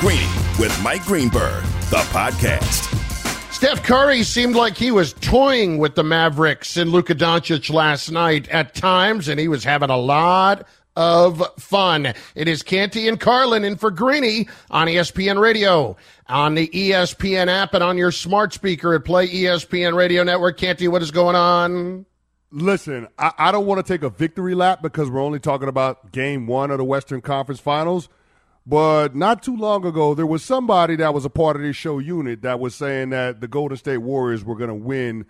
Greeny with Mike Greenberg, the podcast. Steph Curry seemed like he was toying with the Mavericks and Luka Doncic last night at times, and he was having a lot of fun. It is Canty and Carlin in for Greeny on ESPN Radio, on the ESPN app, and on your smart speaker at Play ESPN Radio Network. Canty, what is going on? Listen, I, I don't want to take a victory lap because we're only talking about game one of the Western Conference Finals. But not too long ago, there was somebody that was a part of this show unit that was saying that the Golden State Warriors were going to win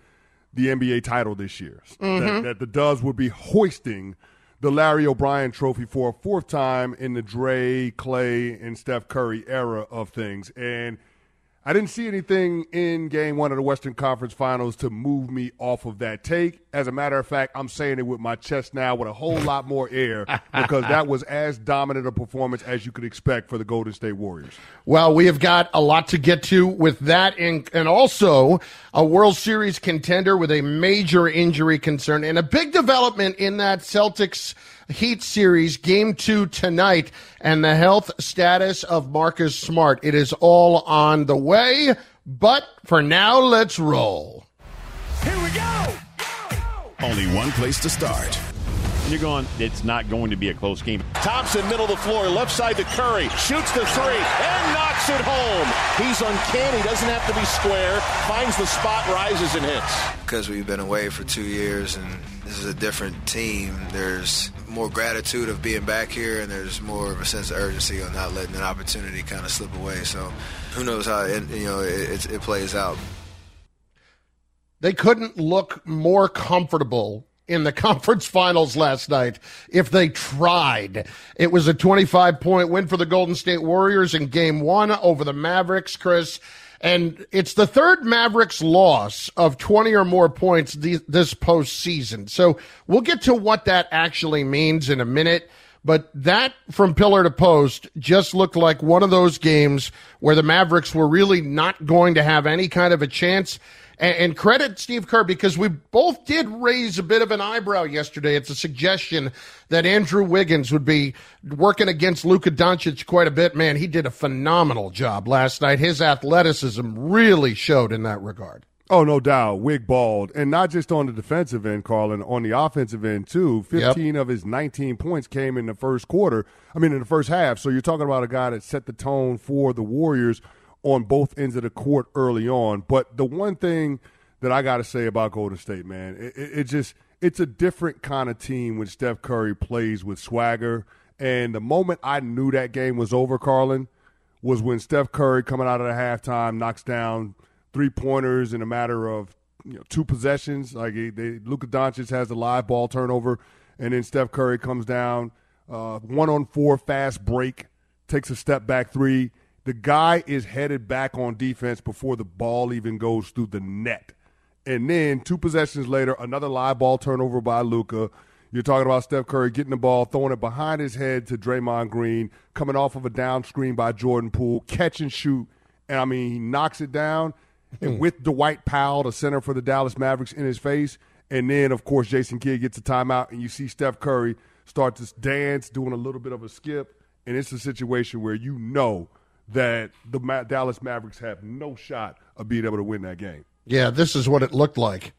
the NBA title this year. Mm-hmm. That, that the Dubs would be hoisting the Larry O'Brien trophy for a fourth time in the Dre, Klay, and Steph Curry era of things. And I didn't see anything in game one of the Western Conference Finals to move me off of that take. As a matter of fact, I'm saying it with my chest now with a whole lot more air because that was as dominant a performance as you could expect for the Golden State Warriors. Well, we have got a lot to get to with that, and, and also a World Series contender with a major injury concern and a big development in that Celtics Heat series, game two tonight, and the health status of Marcus Smart. It is all on the way, but for now, let's roll. Here we go. Only one place to start. You're going, it's not going to be a close game. Thompson, middle of the floor, left side to Curry, shoots the three, and knocks it home. He's uncanny, doesn't have to be square, finds the spot, rises and hits. Because we've been away for two years and this is a different team, there's more gratitude of being back here and there's more of a sense of urgency on not letting an opportunity kind of slip away. So who knows how it, you know it, it, it plays out. They couldn't look more comfortable in the conference finals last night if they tried. It was a 25 point win for the Golden State Warriors in game one over the Mavericks, Chris. And it's the third Mavericks loss of 20 or more points this postseason. So we'll get to what that actually means in a minute. But that from pillar to post just looked like one of those games where the Mavericks were really not going to have any kind of a chance. And, credit Steve Kerr because we both did raise a bit of an eyebrow yesterday. It's a suggestion that Andrew Wiggins would be working against Luka Doncic quite a bit. Man, he did a phenomenal job last night. His athleticism really showed in that regard. Oh, no doubt. Wig balled. And not just on the defensive end, Carlin, on the offensive end, too. 15 yep. of his 19 points came in the first quarter. I mean, in the first half. So you're talking about a guy that set the tone for the Warriors – on both ends of the court early on. But the one thing that I got to say about Golden State, man, it, it, it, just it's a different kind of team when Steph Curry plays with swagger. And the moment I knew that game was over, Carlin, was when Steph Curry coming out of the halftime knocks down three pointers in a matter of you know two possessions. Like they, Luka Doncic has a live ball turnover, and then Steph Curry comes down uh, one on four fast break, takes a step back three the guy is headed back on defense before the ball even goes through the net. And then two possessions later, another live ball turnover by Luka. You're talking about Steph Curry getting the ball, throwing it behind his head to Draymond Green, coming off of a down screen by Jordan Poole, catch and shoot. And I mean, he knocks it down. Hmm. And with Dwight Powell, the center for the Dallas Mavericks, in his face. And then, of course, Jason Kidd gets a timeout, and you see Steph Curry start to dance, doing a little bit of a skip. And it's a situation where you know that the Ma- Dallas Mavericks have no shot of being able to win that game. Yeah, this is what it looked like.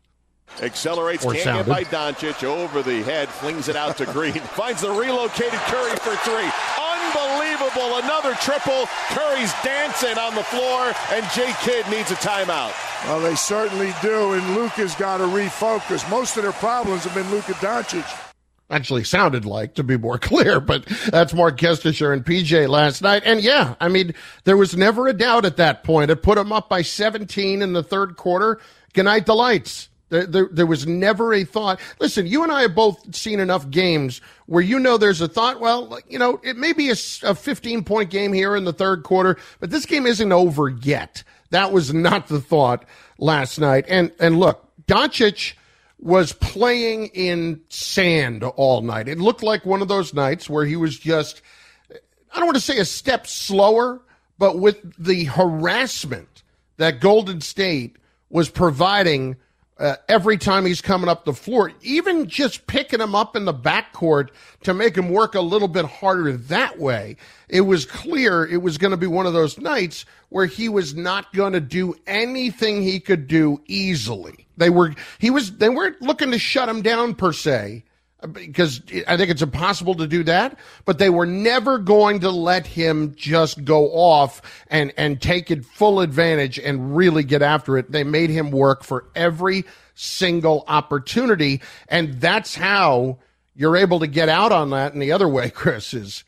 Accelerates, or can't sounded. get by Doncic over the head, flings it out to Green, finds the relocated Curry for three. Unbelievable, another triple. Curry's dancing on the floor, and Jay Kidd needs a timeout. Well, they certainly do, and Luka's got to refocus. Most of their problems have been Luka Doncic actually sounded like, to be more clear, but that's Marc Kestecher and PJ last night. And yeah, I mean, there was never a doubt at that point. It put them up by 17 in the third quarter. Good night, the lights. There, there, there, was never a thought. Listen, you and I have both seen enough games where you know there's a thought, well, you know, it may be a, a 15 point game here in the third quarter, but this game isn't over yet. That was not the thought last night. And, and look, Doncic, was playing in sand all night. It looked like one of those nights where he was just, I don't want to say a step slower, but with the harassment that Golden State was providing uh, every time he's coming up the floor, even just picking him up in the backcourt to make him work a little bit harder that way. It was clear it was going to be one of those nights where he was not going to do anything he could do easily. They were, he was, they weren't looking to shut him down per se because I think it's impossible to do that, but they were never going to let him just go off and, and take it full advantage and really get after it. They made him work for every single opportunity. And that's how you're able to get out on that. And the other way, Chris, is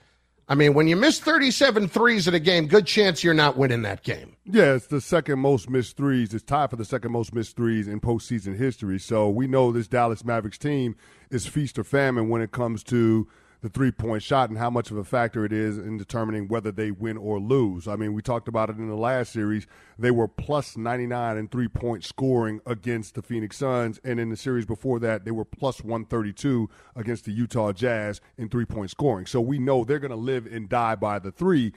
I mean, when you miss 37 threes in a game, good chance you're not winning that game. Yeah, it's the second most missed threes. It's tied for the second most missed threes in postseason history. So we know this Dallas Mavericks team is feast or famine when it comes to the three point shot and how much of a factor it is in determining whether they win or lose. I mean, we talked about it in the last series. They were plus 99 in three point scoring against the Phoenix Suns. And in the series before that, they were plus 132 against the Utah Jazz in three point scoring. So we know they're going to live and die by the three.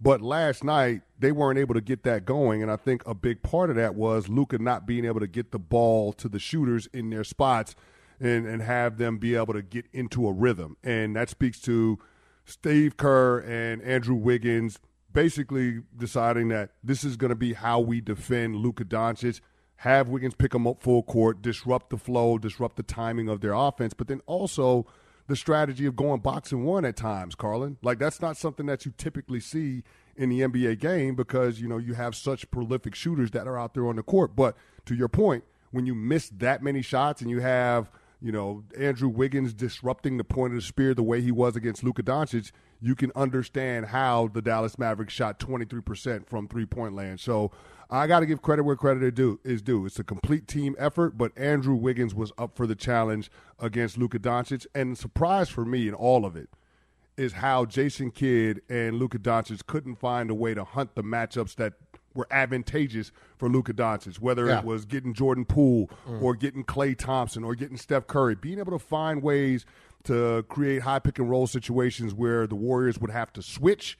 But last night, they weren't able to get that going. And I think a big part of that was Luka not being able to get the ball to the shooters in their spots and, and have them be able to get into a rhythm. And that speaks to Steve Kerr and Andrew Wiggins basically deciding that this is going to be how we defend Luka Doncic. Have Wiggins pick him up full court, disrupt the flow, disrupt the timing of their offense, but then also the strategy of going box and one at times, Carlin. Like that's not something that you typically see in the NBA game because you know you have such prolific shooters that are out there on the court. But to your point, when you miss that many shots and you have you know, Andrew Wiggins disrupting the point of the spear the way he was against Luka Doncic, you can understand how the Dallas Mavericks shot 23% from three point land. So I got to give credit where credit is due. It's a complete team effort, but Andrew Wiggins was up for the challenge against Luka Doncic. And the surprise for me in all of it is how Jason Kidd and Luka Doncic couldn't find a way to hunt the matchups that were advantageous for Luka Doncic, whether yeah. it was getting Jordan Poole mm. or getting Klay Thompson or getting Steph Curry, being able to find ways to create high pick and roll situations where the Warriors would have to switch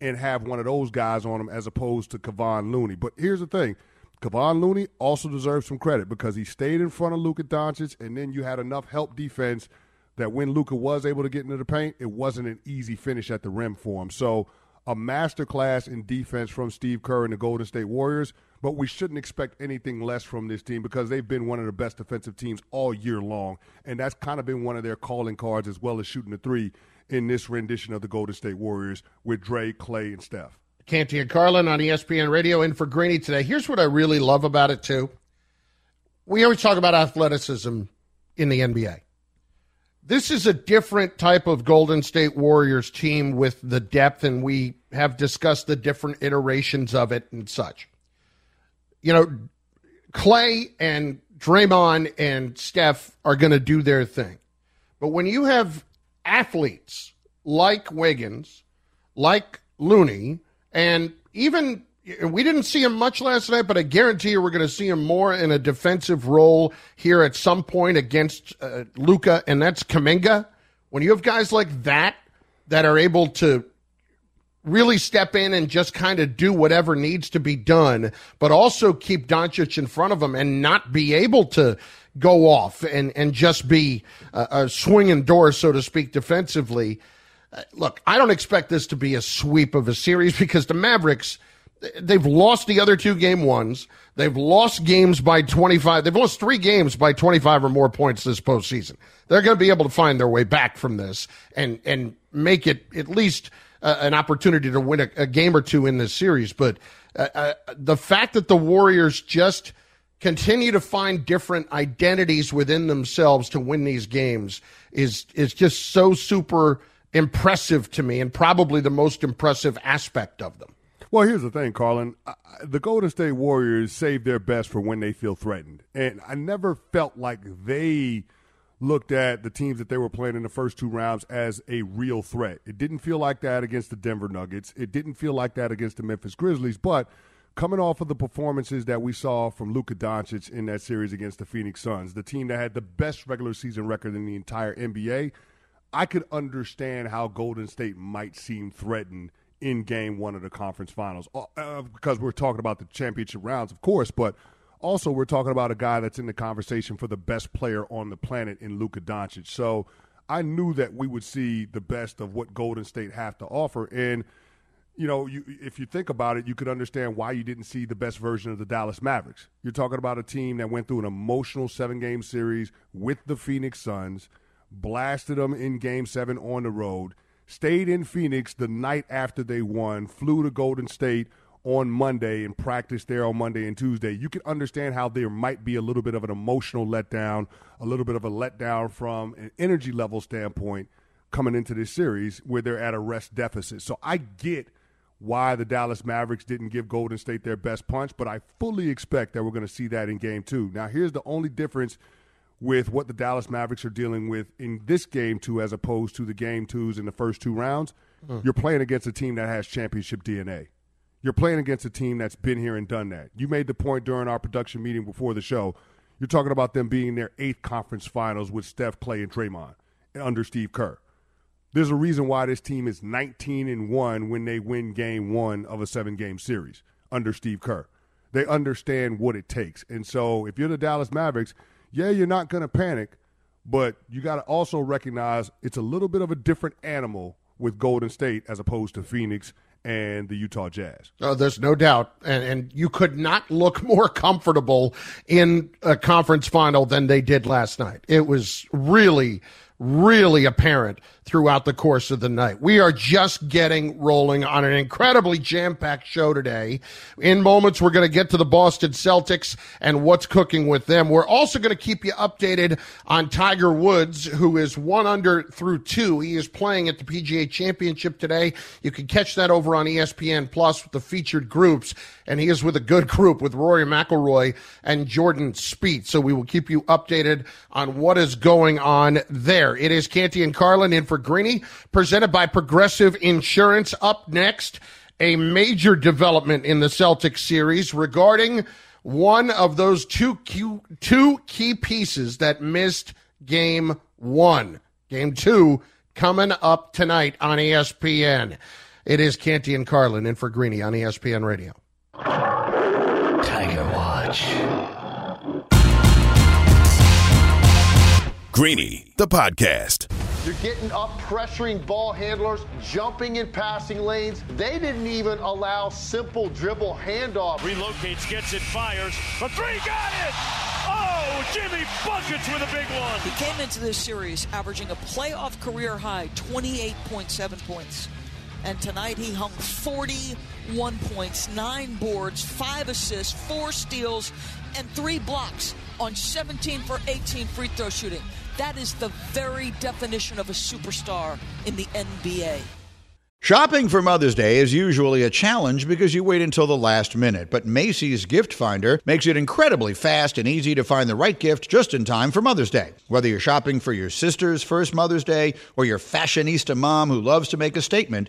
and have one of those guys on them as opposed to Kevon Looney. But here's the thing. Kevon Looney also deserves some credit because he stayed in front of Luka Doncic, and then you had enough help defense that when Luka was able to get into the paint, it wasn't an easy finish at the rim for him. So a masterclass in defense from Steve Kerr and the Golden State Warriors, but we shouldn't expect anything less from this team because they've been one of the best defensive teams all year long, and that's kind of been one of their calling cards as well as shooting the three in this rendition of the Golden State Warriors with Dre, Klay, and Steph. Canty and Carlin on ESPN Radio in for Greeny today. Here's what I really love about it too. We always talk about athleticism in the NBA this is a different type of Golden State Warriors team with the depth, and we have discussed the different iterations of it and such. You know, Klay and Draymond and Steph are going to do their thing. But when you have athletes like Wiggins, like Looney, and even we didn't see him much last night, but I guarantee you we're going to see him more in a defensive role here at some point against uh, Luka, and that's Kuminga. When you have guys like that that are able to really step in and just kind of do whatever needs to be done, but also keep Doncic in front of him and not be able to go off and, and just be a, a swinging door, so to speak, defensively. Uh, look, I don't expect this to be a sweep of a series because the Mavericks – they've lost the other two game ones. They've lost games by 25. They've lost three games by 25 or more points this postseason. They're going to be able to find their way back from this and, and make it at least uh, an opportunity to win a, a, game or two in this series. But uh, uh, the fact that the Warriors just continue to find different identities within themselves to win these games is, is just so super impressive to me and probably the most impressive aspect of them. Well, here's the thing, Carlin. The Golden State Warriors save their best for when they feel threatened. And I never felt like they looked at the teams that they were playing in the first two rounds as a real threat. It didn't feel like that against the Denver Nuggets. It didn't feel like that against the Memphis Grizzlies. But coming off of the performances that we saw from Luka Doncic in that series against the Phoenix Suns, the team that had the best regular season record in the entire NBA, I could understand how Golden State might seem threatened in game one of the conference finals uh, uh, because we're talking about the championship rounds, of course, but Also, we're talking about a guy that's in the conversation for the best player on the planet in Luka Doncic. So I knew that we would see the best of what Golden State have to offer. And, you know, you, if you think about it, you could understand why you didn't see the best version of the Dallas Mavericks. You're talking about a team that went through an emotional seven game series with the Phoenix Suns, blasted them in game seven on the road, stayed in Phoenix the night after they won, flew to Golden State on Monday and practiced there on Monday and Tuesday, you can understand how there might be a little bit of an emotional letdown, a little bit of a letdown from an energy level standpoint coming into this series where they're at a rest deficit. So I get why the Dallas Mavericks didn't give Golden State their best punch, but I fully expect that we're going to see that in game two. Now, here's the only difference with what the Dallas Mavericks are dealing with in this game two as opposed to the game twos in the first two rounds. Mm. You're playing against a team that has championship DNA. You're playing against a team that's been here and done that. You made the point during our production meeting before the show. You're talking about them being their eighth conference finals with Steph, Klay, and Draymond under Steve Kerr. There's a reason why this team is 19 and 1 when they win game 1 of a 7-game series under Steve Kerr. They understand what it takes. And so if you're the Dallas Mavericks, yeah, you're not going to panic, but you got to also recognize it's a little bit of a different animal with Golden State as opposed to Phoenix and the Utah Jazz. Oh, there's no doubt. And, and you could not look more comfortable in a conference final than they did last night. It was really, really apparent throughout the course of the night. We are just getting rolling on an incredibly jam-packed show today. In moments, we're going to get to the Boston Celtics and what's cooking with them. We're also going to keep you updated on Tiger Woods, who is one under through two. He is playing at the PGA Championship today. You can catch that over on ESPN Plus with the featured groups, and he is with a good group with Rory McIlroy and Jordan Spieth. So we will keep you updated on what is going on there. It is Canty and Carlin in for Greeny, presented by Progressive Insurance. Up next, a major development in the Celtics series regarding one of those two key, two key pieces that missed game one. Game two coming up tonight on ESPN. It is Canty and Carlin in for Greeny on ESPN Radio. Tiger Watch. Greeny, the podcast. You're getting up, pressuring ball handlers, jumping in passing lanes. They didn't even allow simple dribble handoff. Relocates, gets it, fires. A three, got it! Oh, Jimmy Buckets with a big one. He came into this series averaging a playoff career high 28.7 points. And tonight he hung 41 points, nine boards, five assists, four steals, and three blocks on 17 for 18 free throw shooting. That is the very definition of a superstar in the NBA. Shopping for Mother's Day is usually a challenge because you wait until the last minute, but Macy's Gift Finder makes it incredibly fast and easy to find the right gift just in time for Mother's Day. Whether you're shopping for your sister's first Mother's Day or your fashionista mom who loves to make a statement,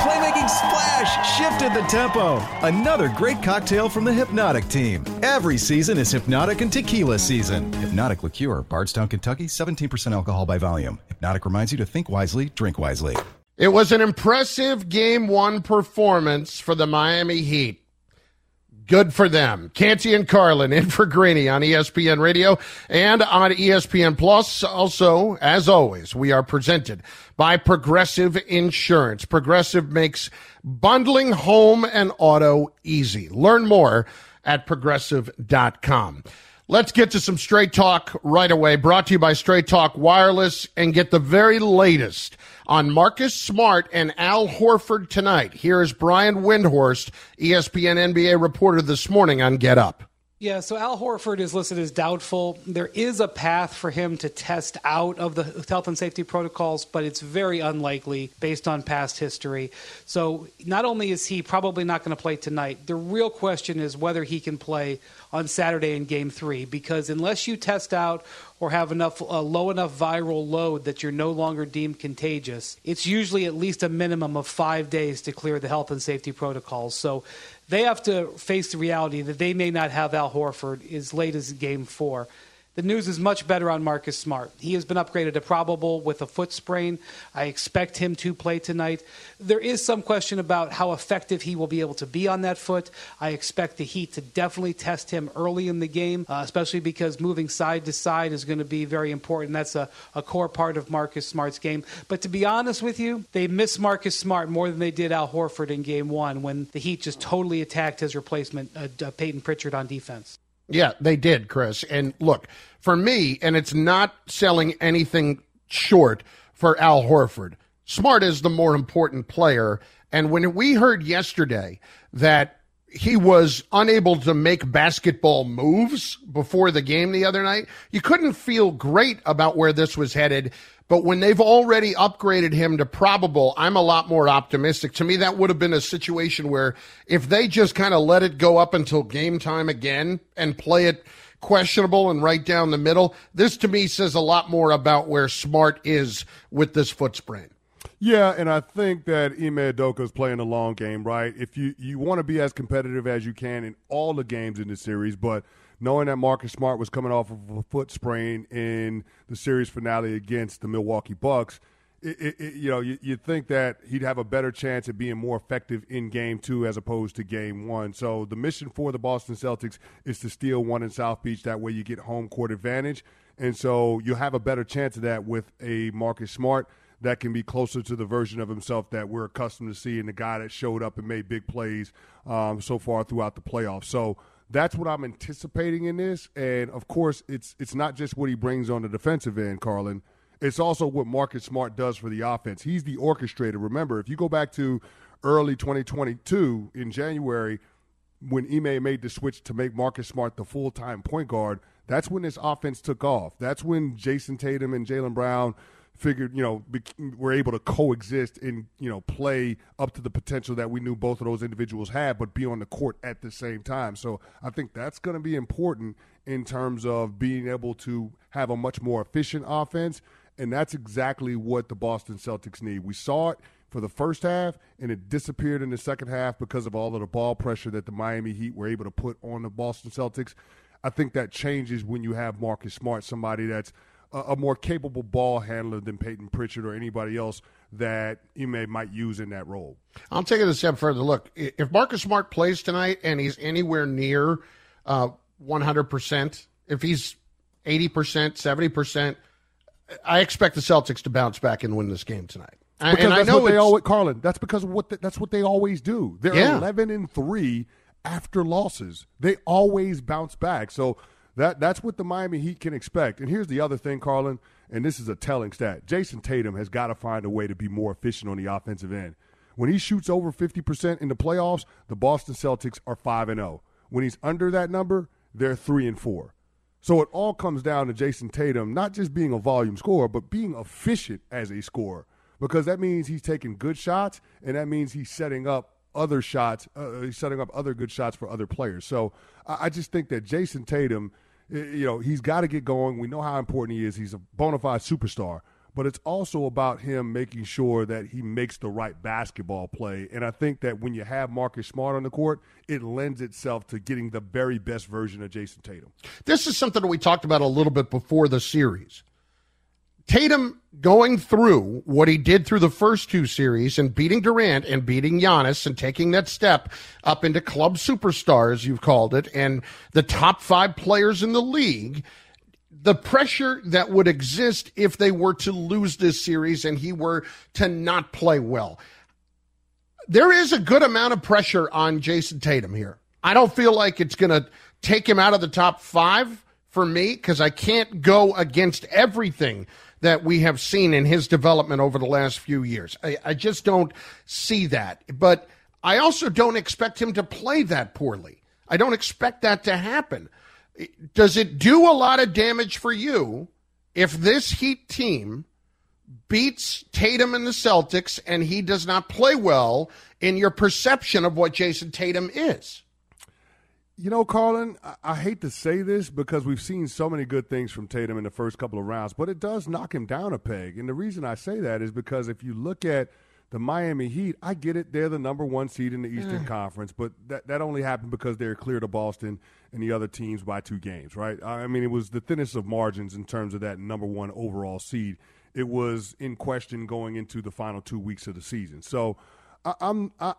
Playmaking splash shifted the tempo. Another great cocktail from the Hpnotiq team. Every season is Hpnotiq and Tequila season. Hpnotiq Liqueur, Bardstown, Kentucky, 17% alcohol by volume. Hpnotiq reminds you to think wisely, drink wisely. It was an impressive game one performance for the Miami Heat. Good for them. Canty and Carlin in for Greeny on ESPN Radio and on ESPN Plus. Also, as always, we are presented by Progressive Insurance. Progressive makes bundling home and auto easy. Learn more at progressive.com. Let's get to some straight talk right away. Brought to you by Straight Talk Wireless and get the very latest on Marcus Smart and Al Horford tonight. Here is Brian Windhorst, ESPN NBA reporter this morning on Get Up. Yeah, so Al Horford is listed as doubtful. There is a path for him to test out of the health and safety protocols, but it's very unlikely based on past history. So not only is he probably not going to play tonight, the real question is whether he can play on Saturday in game three, because unless you test out or have enough uh, low enough viral load that you're no longer deemed contagious, it's usually at least a minimum of five days to clear the health and safety protocols. So they have to face the reality that they may not have Al Horford as late as game four. The news is much better on Marcus Smart. He has been upgraded to probable with a foot sprain. I expect him to play tonight. There is some question about how effective he will be able to be on that foot. I expect the Heat to definitely test him early in the game, uh, especially because moving side to side is going to be very important. That's a, a core part of Marcus Smart's game. But to be honest with you, they miss Marcus Smart more than they did Al Horford in game one when the Heat just totally attacked his replacement, uh, uh Payton Pritchard, on defense. Yeah, they did, Chris. And look, for me, and it's not selling anything short for Al Horford. Smart is the more important player. And when we heard yesterday that he was unable to make basketball moves before the game the other night, you couldn't feel great about where this was headed. But when they've already upgraded him to probable, I'm a lot more optimistic. To me, that would have been a situation where if they just kind of let it go up until game time again and play it questionable and right down the middle, this to me says a lot more about where Smart is with this foot sprain. Yeah, and I think that Ime Udoka is playing a long game, right? If you, you want to be as competitive as you can in all the games in the series, but – knowing that Marcus Smart was coming off of a foot sprain in the series finale against the Milwaukee Bucks, it, it, it, you know, you, would think that he'd have a better chance at being more effective in game two as opposed to game one. So the mission for the Boston Celtics is to steal one in South Beach. That way you get home court advantage. And so you'll have a better chance of that with a Marcus Smart that can be closer to the version of himself that we're accustomed to seeing, the guy that showed up and made big plays um, so far throughout the playoffs. So that's what I'm anticipating in this. And of course, it's it's not just what he brings on the defensive end, Carlin. It's also what Marcus Smart does for the offense. He's the orchestrator. Remember, if you go back to early 2022 in January, when Ime made the switch to make Marcus Smart the full time point guard, that's when this offense took off. That's when Jayson Tatum and Jaylen Brown figured, you know, be, were able to coexist and, you know, play up to the potential that we knew both of those individuals had, but be on the court at the same time. So I think that's going to be important in terms of being able to have a much more efficient offense. And that's exactly what the Boston Celtics need. We saw it for the first half, and it disappeared in the second half because of all of the ball pressure that the Miami Heat were able to put on the Boston Celtics. I think that changes when you have Marcus Smart, somebody that's – a, a, more capable ball handler than Payton Pritchard or anybody else that Ime might use in that role. I'll take it a step further. Look, if Marcus Smart plays tonight and he's anywhere near uh, 100%, if he's 80%, 70%, I expect the Celtics to bounce back and win this game tonight. Because and that's what they always, Carlin. That's because of what the, that's what they always do. They're yeah. eleven and three after losses. They always bounce back. So that that's what the Miami Heat can expect. And here's the other thing, Carlin, and this is a telling stat. Jayson Tatum has got to find a way to be more efficient on the offensive end. When he shoots over 50% in the playoffs, the Boston Celtics are 5 and 0. When he's under that number, they're 3 and 4. So it all comes down to Jayson Tatum not just being a volume scorer, but being efficient as a scorer because that means he's taking good shots and that means he's setting up other shots, uh, he's setting up other good shots for other players. So I, I just think that Jayson Tatum – you know, he's got to get going. We know how important he is. He's a bona fide superstar. But it's also about him making sure that he makes the right basketball play. And I think that when you have Marcus Smart on the court, it lends itself to getting the very best version of Jayson Tatum. This is something that we talked about a little bit before the series. Tatum going through what he did through the first two series and beating Durant and beating Giannis and taking that step up into club superstars, you've called it, and the top five players in the league, the pressure that would exist if they were to lose this series and he were to not play well. There is a good amount of pressure on Jayson Tatum here. I don't feel like it's going to take him out of the top five for me because I can't go against everything that we have seen in his development over the last few years. I, I just don't see that. But I also don't expect him to play that poorly. I don't expect that to happen. Does it do a lot of damage for you if this Heat team beats Tatum and the Celtics and he does not play well in your perception of what Jayson Tatum is? You know, Carlin, I, I, hate to say this because we've seen so many good things from Tatum in the first couple of rounds, but it does knock him down a peg. And the reason I say that is because if you look at the Miami Heat, I get it, they're the number one seed in the Eastern mm. Conference, but that, that only happened because they're clear to Boston and the other teams by two games, right? I mean, it was the thinnest of margins in terms of that number one overall seed. It was in question going into the final two weeks of the season. So I, I'm. I,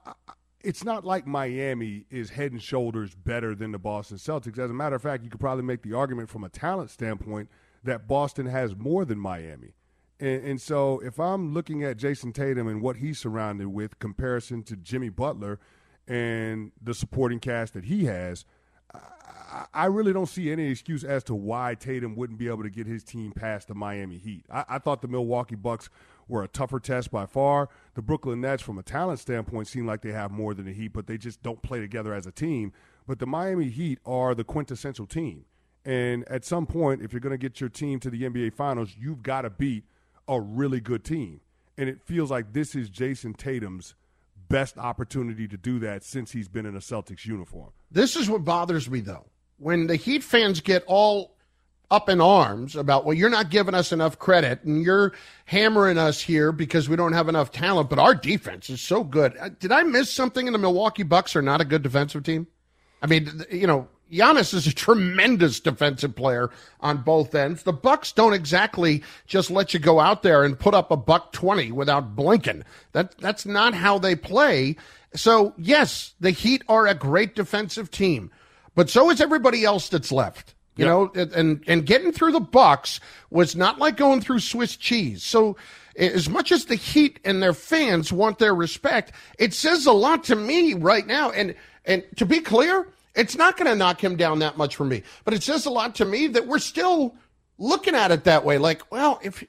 it's not like Miami is head and shoulders better than the Boston Celtics. As a matter of fact, you could probably make the argument from a talent standpoint that Boston has more than Miami. And, and, so if I'm looking at Jayson Tatum and what he's surrounded with, comparison to Jimmy Butler and the supporting cast that he has, I, I really don't see any excuse as to why Tatum wouldn't be able to get his team past the Miami Heat. I, I thought the Milwaukee Bucks were a tougher test by far. The Brooklyn Nets, from a talent standpoint, seem like they have more than the Heat, but they just don't play together as a team. But the Miami Heat are the quintessential team. And at some point, if you're going to get your team to the NBA Finals, you've got to beat a really good team. And it feels like this is Jayson Tatum's best opportunity to do that since he's been in a Celtics uniform. This is what bothers me, though. When the Heat fans get all up in arms about, well, you're not giving us enough credit and you're hammering us here because we don't have enough talent, but our defense is so good. Uh, did I miss something in the Milwaukee Bucks are not a good defensive team? I mean, you know, Giannis is a tremendous defensive player on both ends. The Bucks don't exactly just let you go out there and put up a buck 20 without blinking. That that's not how they play. So, yes, the Heat are a great defensive team, but so is everybody else that's left. You yep. know, and and getting through the Bucks was not like going through Swiss cheese. So as much as the Heat and their fans want their respect, it says a lot to me right now. And and to be clear, it's not going to knock him down that much for me. But it says a lot to me that we're still looking at it that way. Like, well, if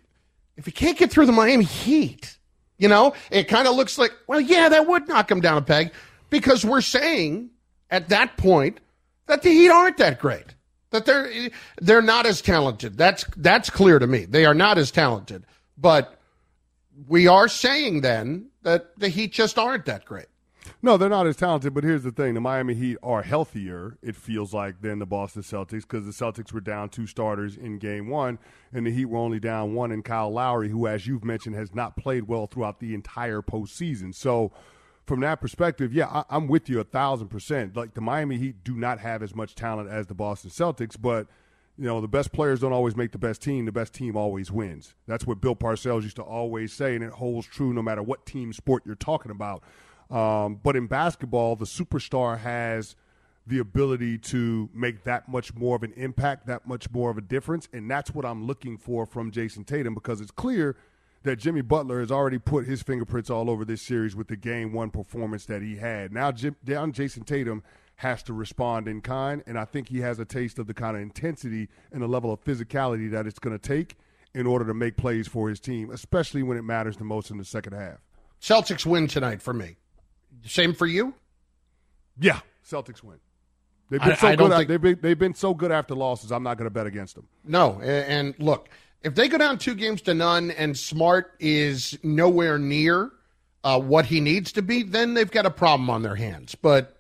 if he can't get through the Miami Heat, you know, it kind of looks like, well, yeah, that would knock him down a peg because we're saying at that point that the Heat aren't that great that they're they're not as talented. That's that's clear to me. They are not as talented. But we are saying then that the Heat just aren't that great. No, they're not as talented, but here's the thing. The Miami Heat are healthier, it feels like, than the Boston Celtics because the Celtics were down two starters in game one, and the Heat were only down one in Kyle Lowry, who, as you've mentioned, has not played well throughout the entire postseason. So from that perspective, yeah, I, am with you a thousand percent. Like the Miami Heat do not have as much talent as the Boston Celtics, but you know the best players don't always make the best team. The best team always wins. That's what Bill Parcells used to always say, and it holds true no matter what team sport you're talking about. Um, but in basketball, the superstar has the ability to make that much more of an impact, that much more of a difference, and that's what I'm looking for from Jayson Tatum because it's clear that Jimmy Butler has already put his fingerprints all over this series with the game one performance that he had. Now, Jim, down Jayson Tatum has to respond in kind, and I think he has a taste of the kind of intensity and the level of physicality that it's going to take in order to make plays for his team, especially when it matters the most in the second half. Celtics win tonight for me. Same for you? Yeah, Celtics win. They've been I, so I good. Think... They've, been, they've been so good after losses. I'm not going to bet against them. No, and look, if they go down two games to none and Smart is nowhere near uh, what he needs to be, then they've got a problem on their hands. But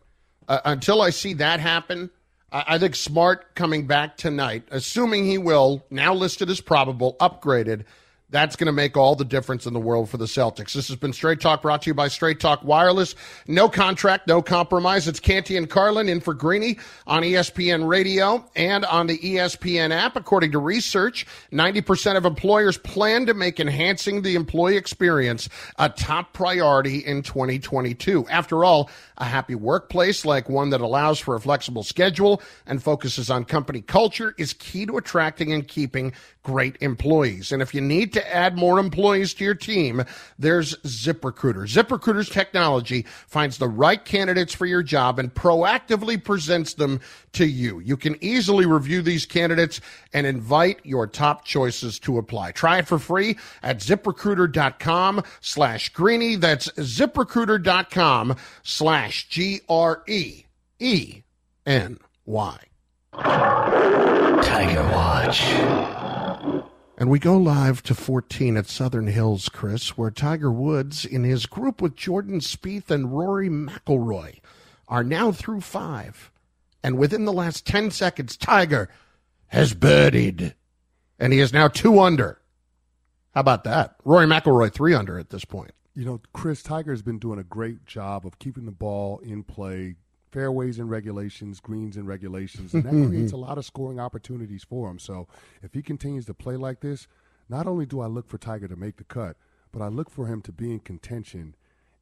uh, until I see that happen, I-, I think Smart coming back tonight, assuming he will, now listed as probable, upgraded, That's going to make all the difference in the world for the Celtics. This has been Straight Talk brought to you by Straight Talk Wireless. No contract, no compromise. It's Canty and Carlin in for Greeny on ESPN Radio and on the ESPN app. According to research, 90% of employers plan to make enhancing the employee experience a top priority in 2022. After all, a happy workplace like one that allows for a flexible schedule and focuses on company culture is key to attracting and keeping great employees. And if you need to add more employees to your team, there's ZipRecruiter. ZipRecruiter's technology finds the right candidates for your job and proactively presents them to you. You can easily review these candidates and invite your top choices to apply. Try it for free at ziprecruiter.com slash greeny. That's ziprecruiter.com slash G R E E N Y. Tiger Watch. And we go live to 14 at Southern Hills, Chris, where Tiger Woods, in his group with Jordan Spieth and Rory McIlroy, are now through five. And within the last 10 seconds, Tiger has birdied. And he is now two under. How about that? Rory McIlroy three under at this point. You know, Chris Tiger's been doing a great job of keeping the ball in play, fairways and regulations, greens and regulations, and that creates a lot of scoring opportunities for him. So if he continues to play like this, not only do I look for Tiger to make the cut, but I look for him to be in contention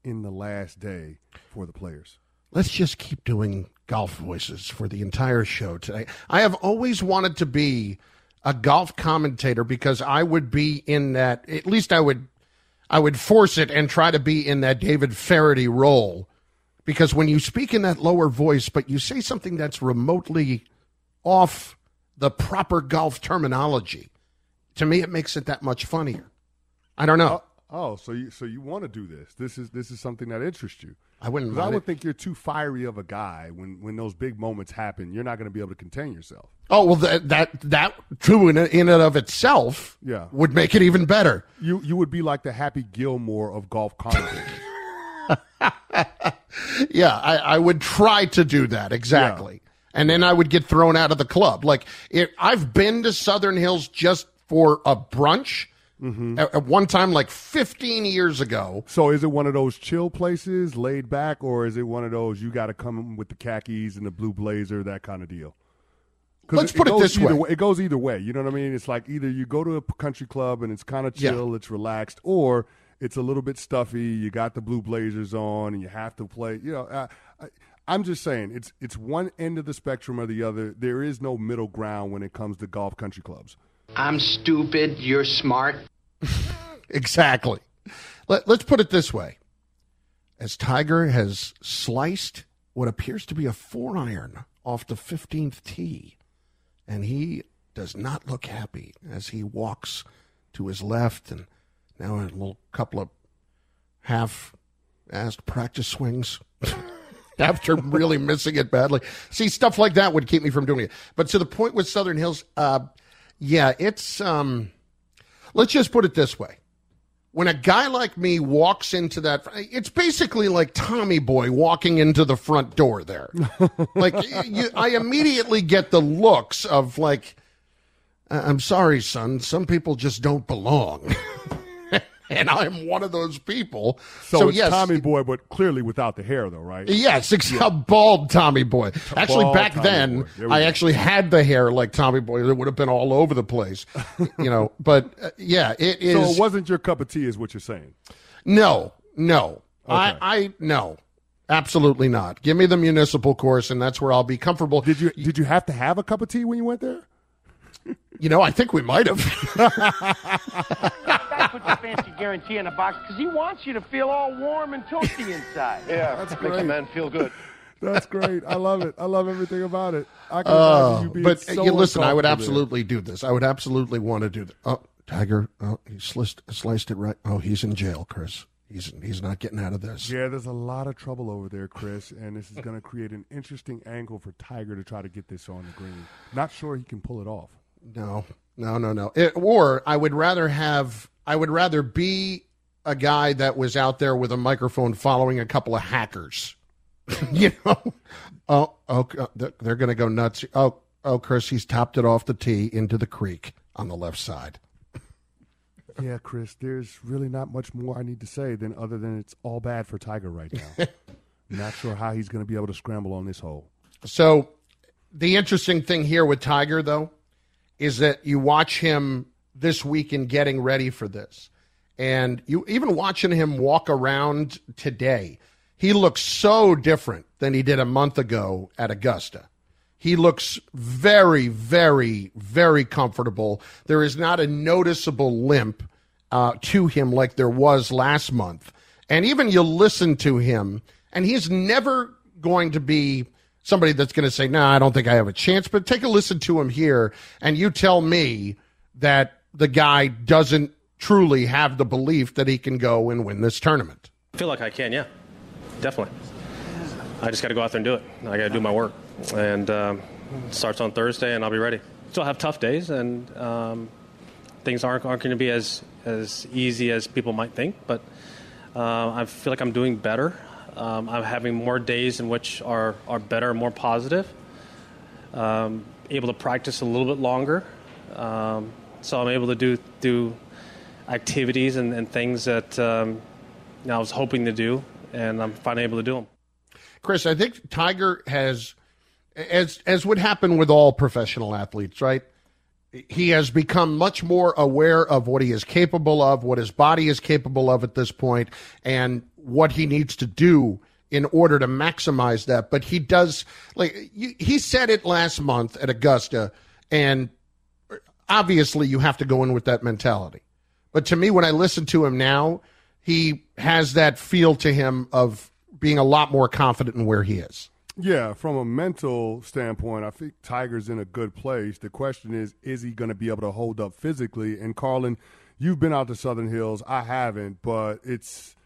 in the last day for the players. Let's just keep doing golf voices for the entire show today. I have always wanted to be a golf commentator because I would be in that at least I would I would force it and try to be in that David Feherty role because when you speak in that lower voice, but you say something that's remotely off the proper golf terminology, to me it makes it that much funnier. I don't know. Oh, oh so you so you want to do this? This is this is something that interests you. I wouldn't. I would it. think you're too fiery of a guy when when those big moments happen. You're not going to be able to contain yourself. Oh well, that that that too in in and of itself, Yeah. would make it even better. You you would be like the Happy Gilmore of golf commentators. Yeah, I, I would try to do that exactly, and then I would get thrown out of the club. Like it, I've been to Southern Hills just for a brunch mm-hmm. at, at one time, like 15 years ago. so is it one of those chill places, laid back, or is it one of those you got to come with the khakis and the blue blazer, that kind of deal? Let's put it goes this either way. It goes either way. You know what I mean? It's like either you go to a country club and it's kind of Yeah. chill, it's relaxed, or it's a little bit stuffy. You got the blue blazers on, and you have to play. You know, uh, I, I'm just saying it's it's one end of the spectrum or the other. There is no middle ground when it comes to golf country clubs. I'm stupid. You're smart. Exactly. Let, let's put it this way: as Tiger has sliced what appears to be a four iron off the 15th tee, and he does not look happy as he walks to his left, and now a little couple of half-assed practice swings. After really missing it badly, see stuff like that would keep me from doing it. But to the point with Southern Hills, uh, yeah, it's um, let's just put it this way when a guy like me walks into that it's basically like tommy boy walking into the front door there like you, i immediately get the looks of like "I- i'm sorry son some people just don't belong and i'm one of those people So, so, it's yes Tommy Boy, but clearly without the hair, though, right? Yes, ex- a bald Tommy Boy. Actually, Bald back Tommy then, Boy. There we I go. actually had the hair like Tommy Boy. It would have been all over the place, you know. But uh, yeah, it is. So it wasn't your cup of tea, is what you're saying. No, no. Okay. I, I no, absolutely not. Give me the municipal course, and that's where I'll be comfortable. Did you did you have to have a cup of tea when you went there? You know, I think we might have. Guy puts a fancy guarantee in a box because he wants you to feel all warm and toasty inside. Yeah, That's makes great. a man feel good. That's great. I love it. I love everything about it. I can Uh, you being but so you listen, I would absolutely do this. I would absolutely want to do that. Oh, Tiger, oh, he sliced, sliced it right. Oh, he's in jail, Chris. He's he's not getting out of this. Yeah, there's a lot of trouble over there, Chris, and this is going to create an interesting angle for Tiger to try to get this on the green. Not sure he can pull it off. No, no, no, no. It, or I would rather have. I would rather be a guy that was out there with a microphone following a couple of hackers. you know. Oh, oh, uh, they're- they're going to go nuts. Oh, oh, Chris, he's topped it off the tee into the creek on the left side. Yeah, Chris, there's really not much more I need to say than other than it's all bad for Tiger right now. not sure how he's going to be able to scramble on this hole. So, the interesting thing here with Tiger, though, is that you watch him this week in getting ready for this. And you even watching him walk around today, he looks so different than he did a month ago at Augusta. He looks very, very, very comfortable. There is not a noticeable limp uh, to him like there was last month. And even you listen to him, and he's never going to be somebody that's going to say, "No, nah, I don't think I have a chance." But take a listen to him here, and you tell me that the guy doesn't truly have the belief that he can go and win this tournament. I feel like I can, yeah, definitely. I just got to go out there and do it. I got to do my work, and um, starts on Thursday, and I'll be ready. Still have tough days, and um, things aren't, aren't going to be as as easy as people might think. But uh, I feel like I'm doing better. Um, I'm having more days in which are are better, more positive. Um, able to practice a little bit longer, um, so I'm able to do do activities and, and things that um, I was hoping to do, and I'm finally able to do them. Chris, I think Tiger has, as as would happen with all professional athletes, right? He has become much more aware of what he is capable of, what his body is capable of at this point, and what he needs to do in order to maximize that. But he does, like he said it last month at Augusta, and obviously you have to go in with that mentality. But to me, when I listen to him now, he has that feel to him of being a lot more confident in where he is. Yeah, from a mental standpoint, I think Tiger's in a good place. The question is, is he going to be able to hold up physically? And Carlin, you've been out to Southern Hills. I haven't, but it's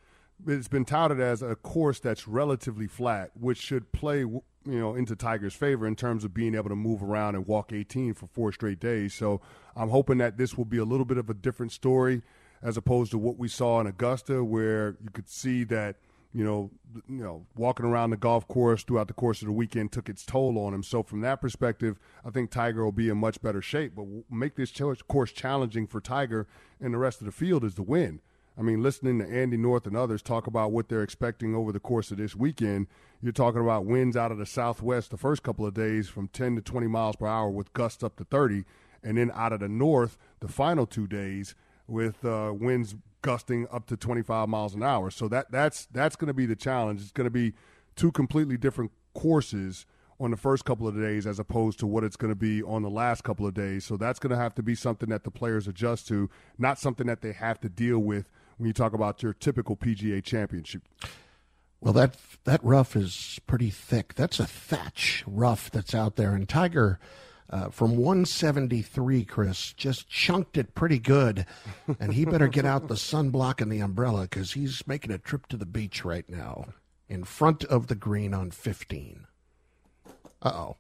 it's been touted as a course that's relatively flat, which should play you know into Tiger's favor in terms of being able to move around and walk 18 for four straight days. So I'm hoping that this will be a little bit of a different story as opposed to what we saw in Augusta, where you could see that you know, you know, walking around the golf course throughout the course of the weekend took its toll on him. So from that perspective, I think Tiger will be in much better shape. But make this course challenging for Tiger and the rest of the field is the win. I mean, listening to Andy North and others talk about what they're expecting over the course of this weekend, you're talking about winds out of the southwest the first couple of days from 10 to 20 miles per hour with gusts up to 30, and then out of the north the final two days with uh, winds gusting up to 25 miles an hour. So that that's that's going to be the challenge. It's going to be two completely different courses on the first couple of days as opposed to what it's going to be on the last couple of days. So that's going to have to be something that the players adjust to, not something that they have to deal with when you talk about your typical PGA championship. Well, that that rough is pretty thick. That's a thatch rough that's out there, and Tiger uh, from 173, Chris, just chunked it pretty good. And he better get out the sunblock and the umbrella because he's making a trip to the beach right now in front of the green on 15. Uh oh.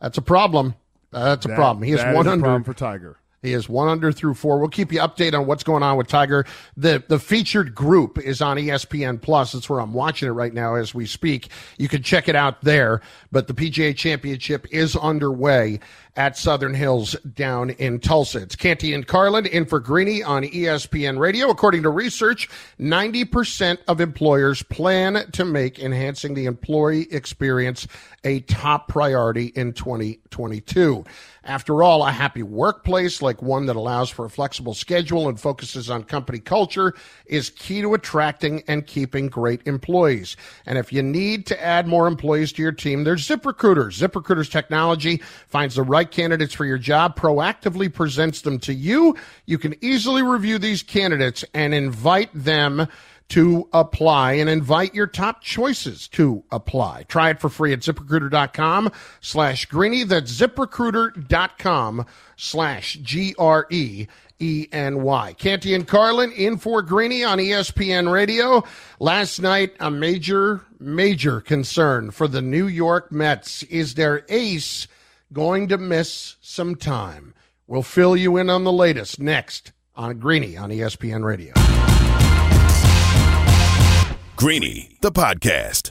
That's a problem. That's a that, problem. He is that 100 is problem for Tiger. He is one under through four. We'll keep you updated on what's going on with Tiger. The the featured group is on ESPN Plus. That's where I'm watching it right now as we speak. You can check it out there. But the PGA Championship is underway at Southern Hills down in Tulsa. It's Canty and Carlin in for Greeny on ESPN Radio. According to research, 90% of employers plan to make enhancing the employee experience a top priority in 2022. After all, a happy workplace, like one that allows for a flexible schedule and focuses on company culture, is key to attracting and keeping great employees. And if you need to add more employees to your team, there's ZipRecruiter. ZipRecruiter's technology finds the right candidates for your job, proactively presents them to you. You can easily review these candidates and invite them to apply and invite your top choices to apply. Try it for free at ziprecruiter.com slash greeny. That's ziprecruiter.com slash G R E E N Y. Canty and Carlin in for Greeny on ESPN Radio. Last night, a major, major concern for the New York Mets is their ace going to miss some time. We'll fill you in on the latest next on Greeny on ESPN Radio. Greeny, the podcast.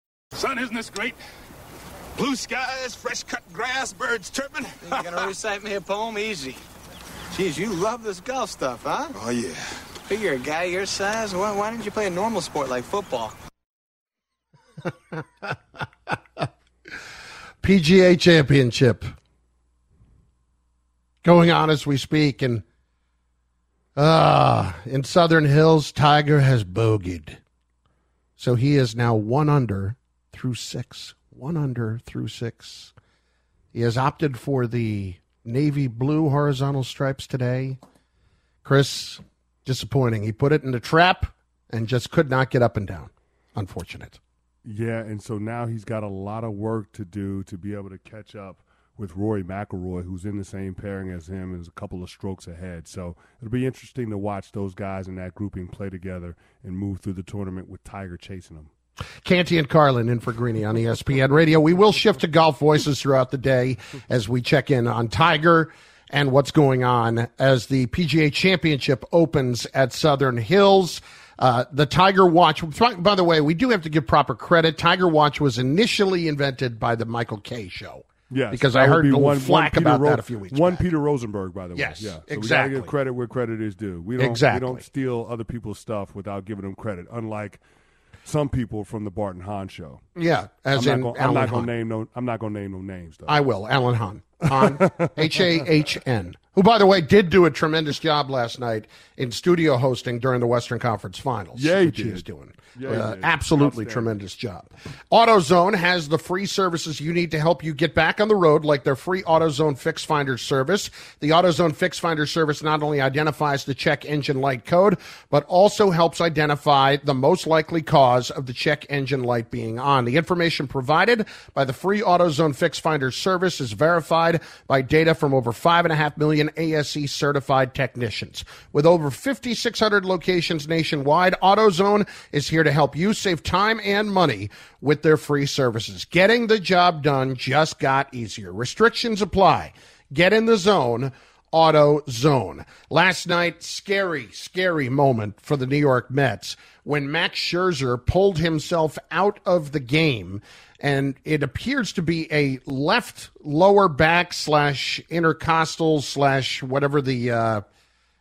Son, isn't this great? Blue skies, fresh cut grass, birds chirping. You're gonna recite me a poem easy. Geez, you love this golf stuff, huh? Oh, yeah. Figure a guy your size, why, why didn't you play a normal sport like football? PGA Championship going on as we speak, and ah, in Southern Hills, Tiger has bogeyed, so he is now one under through six. One under through six. He has opted for the navy blue horizontal stripes today. Chris, disappointing. He put it in the trap and just could not get up and down. Unfortunate. Yeah, and so now he's got a lot of work to do to be able to catch up with Rory McIlroy, who's in the same pairing as him and is a couple of strokes ahead. So it'll be interesting to watch those guys in that grouping play together and move through the tournament with Tiger chasing them. Canty and Carlin in for Greeny on ESPN Radio. We will shift to golf voices throughout the day as we check in on Tiger and what's going on as the PGA Championship opens at Southern Hills. Uh, the Tiger Watch, by the way, we do have to give proper credit. Tiger Watch was initially invented by the Michael Kay show. Yes, because I heard be a little one, flack one about Ro- that a few weeks One back. Peter Rosenberg, by the Yes, way. Yeah, so exactly. we gotta give credit where credit is due. We don't, Exactly. we don't steal other people's stuff without giving them credit. Unlike some people from the Bart and Hahn show. Yeah, as I'm in not gonna, I'm not gonna name no. I'm not gonna name no names though. I will. Alan Hahn. Hahn. H A H N. Who, by the way, did do a tremendous job last night in studio hosting during the Western Conference Finals. Yeah, he which he did. is doing. Yeah, Uh, absolutely tremendous job. AutoZone has the free services you need to help you get back on the road, like their free AutoZone Fix Finder service. The AutoZone Fix Finder service not only identifies the check engine light code, but also helps identify the most likely cause of the check engine light being on. The information provided by the free AutoZone Fix Finder service is verified by data from over 5.5 million ASE certified technicians. With over 5,600 locations nationwide, AutoZone is here to help you save time and money with their free services. Getting the job done just got easier. Restrictions apply. Get in the zone. Auto Zone. Last night, scary, scary moment for the New York Mets when Max Scherzer pulled himself out of the game, and it appears to be a left lower back slash intercostal slash whatever the uh,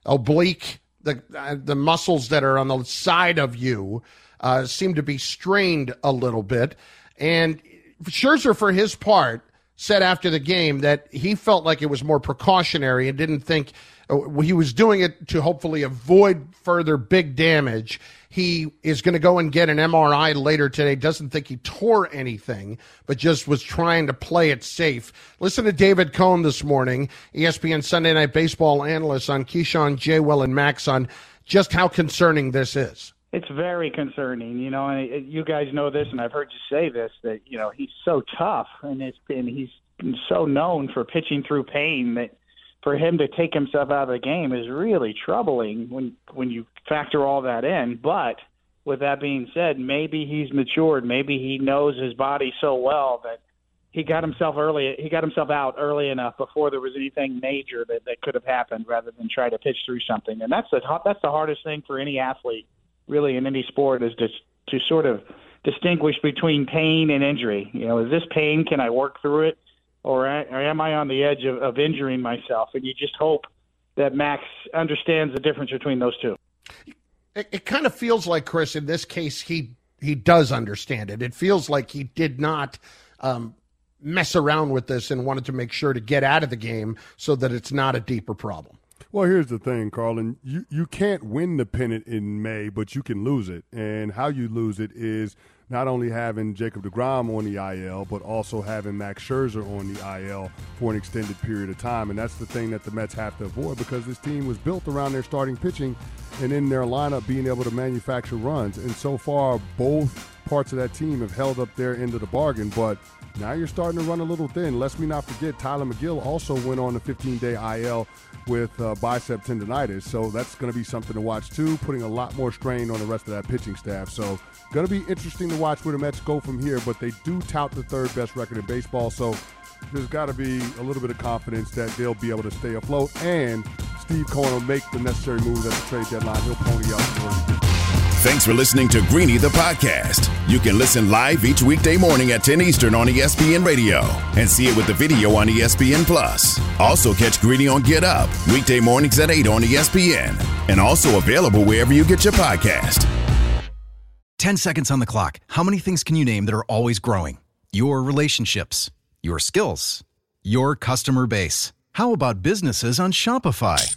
oblique, the uh, the muscles that are on the side of you uh, seem to be strained a little bit, and Scherzer, for his part, said after the game that he felt like it was more precautionary and didn't think uh, he was doing it to hopefully avoid further big damage. He is going to go and get an MRI later today. Doesn't think he tore anything, but just was trying to play it safe. Listen to David Cone this morning, ESPN Sunday Night Baseball analyst on Keyshawn, J. Will, and Max on just how concerning this is. It's very concerning, you know. And it- you guys know this, and I've heard you say this that you know he's so tough, and it's been he's so known for pitching through pain that for him to take himself out of the game is really troubling when when you factor all that in. But with that being said, maybe he's matured. Maybe he knows his body so well that he got himself early. He got himself out early enough before there was anything major that, that could have happened, rather than try to pitch through something. And that's the that's the hardest thing for any athlete, really, in any sport, is to to sort of distinguish between pain and injury. You know, is this pain? Can I work through it, or, or am I on the edge of, of injuring myself? And you just hope that Max understands the difference between those two. it, it kind of feels like Chris in this case he he does understand it. It feels like he did not um, mess around with this and wanted to make sure to get out of the game so that it's not a deeper problem. Well, here's the thing, Carlin. You you can't win the pennant in May, but you can lose it. And how you lose it is not only having Jacob DeGrom on the IL, but also having Max Scherzer on the IL for an extended period of time. And that's the thing that the Mets have to avoid because this team was built around their starting pitching and in their lineup being able to manufacture runs. And so far, both parts of that team have held up their end of the bargain. But now you're starting to run a little thin. Let's me not forget, Tylor Megill also went on a 15 day IL with uh, bicep tendonitis. So that's going to be something to watch too, putting a lot more strain on the rest of that pitching staff. So going to be interesting to watch where the Mets go from here, but they do tout the third best record in baseball. So there's got to be a little bit of confidence that they'll be able to stay afloat. And Steve Cohen will make the necessary moves at the trade deadline. He'll pony up. Thanks for listening to Greeny the podcast. You can listen live each weekday morning at 10 Eastern on ESPN Radio and see it with the video on ESPN Plus. Also catch Greeny on Get Up weekday mornings at 8 on ESPN and also available wherever you get your podcast. 10 seconds on the clock. How many things can you name that are always growing? Your relationships, your skills, your customer base. How about businesses on Shopify?